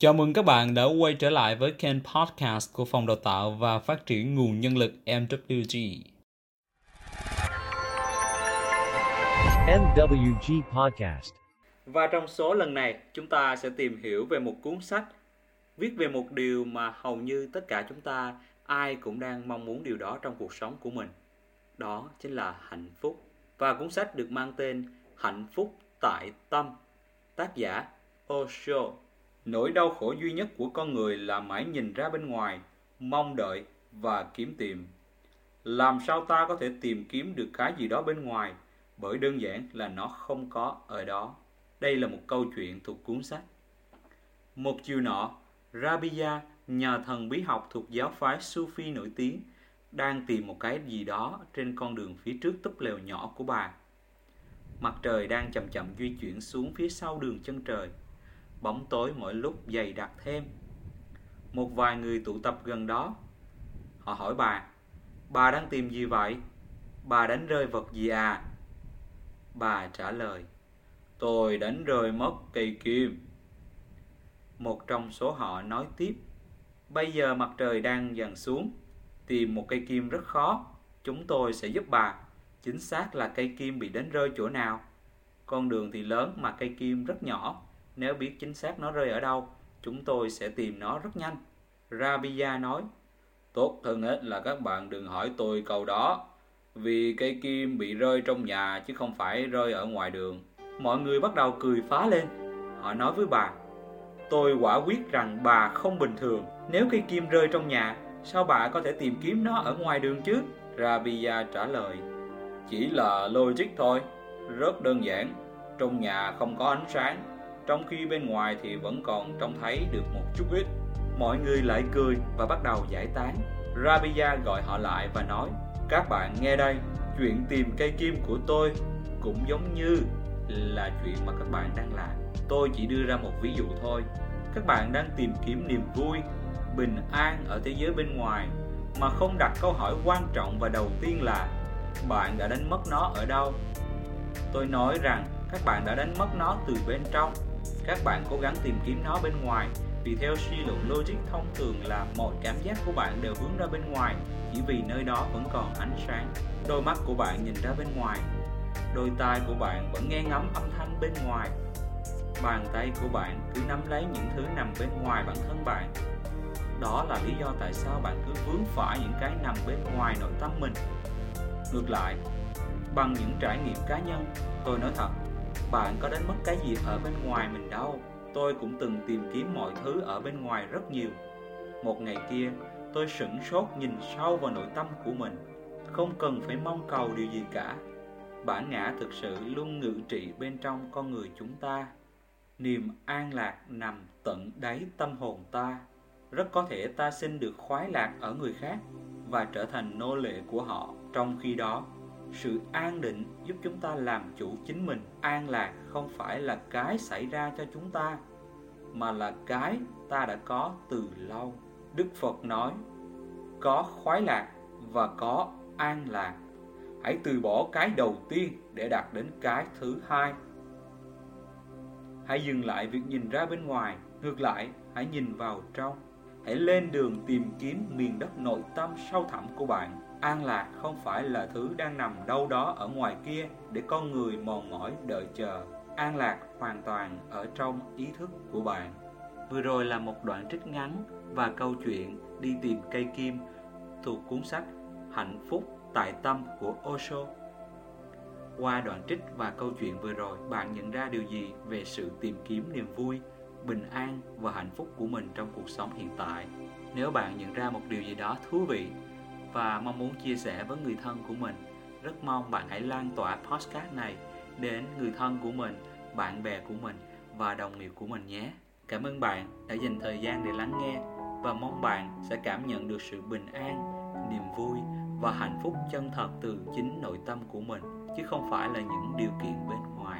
Chào mừng các bạn đã quay trở lại với kênh podcast của Phòng Đào tạo và Phát triển Nguồn Nhân lực MWG. MWG Podcast. Và trong số lần này, chúng ta sẽ tìm hiểu về một cuốn sách viết về một điều mà hầu như tất cả chúng ta ai cũng đang mong muốn điều đó trong cuộc sống của mình. Đó chính là hạnh phúc. Và cuốn sách được mang tên Hạnh phúc tại tâm. Tác giả Osho. Nỗi đau khổ duy nhất của con người là mãi nhìn ra bên ngoài, mong đợi và kiếm tìm. Làm sao ta có thể tìm kiếm được cái gì đó bên ngoài? Bởi đơn giản là nó không có ở đó. Đây là một câu chuyện thuộc cuốn sách. Một chiều nọ, Rabia, nhà thần bí học thuộc giáo phái Sufi nổi tiếng, đang tìm một cái gì đó trên con đường phía trước túp lều nhỏ của bà. Mặt trời đang chậm chậm di chuyển xuống phía sau đường chân trời. Bóng tối mỗi lúc dày đặc thêm. Một vài người tụ tập gần đó. Họ hỏi bà, bà đang tìm gì vậy? Bà đánh rơi vật gì à? Bà trả lời, tôi đánh rơi mất cây kim. Một trong số họ nói tiếp, bây giờ mặt trời đang dần xuống, tìm một cây kim rất khó, chúng tôi sẽ giúp bà. Chính xác là cây kim bị đánh rơi chỗ nào? Con đường thì lớn mà cây kim rất nhỏ, nếu biết chính xác nó rơi ở đâu, chúng tôi sẽ tìm nó rất nhanh. Rabia nói, tốt hơn hết là các bạn đừng hỏi tôi câu đó, vì cây kim bị rơi trong nhà chứ không phải rơi ở ngoài đường. Mọi người bắt đầu cười phá lên. Họ nói với bà, tôi quả quyết rằng bà không bình thường. Nếu cây kim rơi trong nhà, sao bà có thể tìm kiếm nó ở ngoài đường chứ? Rabia trả lời, chỉ là logic thôi, rất đơn giản. Trong nhà không có ánh sáng, trong khi bên ngoài thì vẫn còn trông thấy được một chút ít. Mọi người lại cười và bắt đầu giải tán. Rabia gọi họ lại và nói, các bạn nghe đây, chuyện tìm cây kim của tôi cũng giống như là chuyện mà các bạn đang làm. Tôi chỉ đưa ra một ví dụ thôi. Các bạn đang tìm kiếm niềm vui, bình an ở thế giới bên ngoài mà không đặt câu hỏi quan trọng và đầu tiên là bạn đã đánh mất nó ở đâu? Tôi nói rằng các bạn đã đánh mất nó từ bên trong. Các bạn cố gắng tìm kiếm nó bên ngoài vì theo suy luận logic thông thường là mọi cảm giác của bạn đều hướng ra bên ngoài chỉ vì nơi đó vẫn còn ánh sáng. Đôi mắt của bạn nhìn ra bên ngoài, đôi tai của bạn vẫn nghe ngắm âm thanh bên ngoài. Bàn tay của bạn cứ nắm lấy những thứ nằm bên ngoài bản thân bạn. Đó là lý do tại sao bạn cứ vướng phải những cái nằm bên ngoài nội tâm mình. Ngược lại, bằng những trải nghiệm cá nhân, tôi nói thật, bạn có đánh mất cái gì ở bên ngoài mình đâu. Tôi cũng từng tìm kiếm mọi thứ ở bên ngoài rất nhiều. Một ngày kia, tôi sửng sốt nhìn sâu vào nội tâm của mình. Không cần phải mong cầu điều gì cả. Bản ngã thực sự luôn ngự trị bên trong con người chúng ta. Niềm an lạc nằm tận đáy tâm hồn ta. Rất có thể ta xin được khoái lạc ở người khác và trở thành nô lệ của họ trong khi đó sự an định giúp chúng ta làm chủ chính mình. An lạc không phải là cái xảy ra cho chúng ta, mà là cái ta đã có từ lâu. Đức phật nói, có khoái lạc và có an lạc. Hãy từ bỏ cái đầu tiên để đạt đến cái thứ hai. Hãy dừng lại việc nhìn ra bên ngoài, ngược lại, hãy nhìn vào trong hãy lên đường tìm kiếm miền đất nội tâm sâu thẳm của bạn. An lạc không phải là thứ đang nằm đâu đó ở ngoài kia để con người mòn mỏi đợi chờ. An lạc hoàn toàn ở trong ý thức của bạn. Vừa rồi là một đoạn trích ngắn và câu chuyện đi tìm cây kim thuộc cuốn sách hạnh phúc tại tâm của osho. Qua đoạn trích và câu chuyện vừa rồi, bạn nhận ra điều gì về sự tìm kiếm niềm vui, bình an và hạnh phúc của mình trong cuộc sống hiện tại nếu bạn nhận ra một điều gì đó thú vị và mong muốn chia sẻ với người thân của mình. Rất mong bạn hãy lan tỏa podcast này đến người thân của mình, bạn bè của mình và đồng nghiệp của mình nhé. Cảm ơn bạn đã dành thời gian để lắng nghe và mong bạn sẽ cảm nhận được sự bình an, niềm vui và hạnh phúc chân thật từ chính nội tâm của mình chứ không phải là những điều kiện bên ngoài.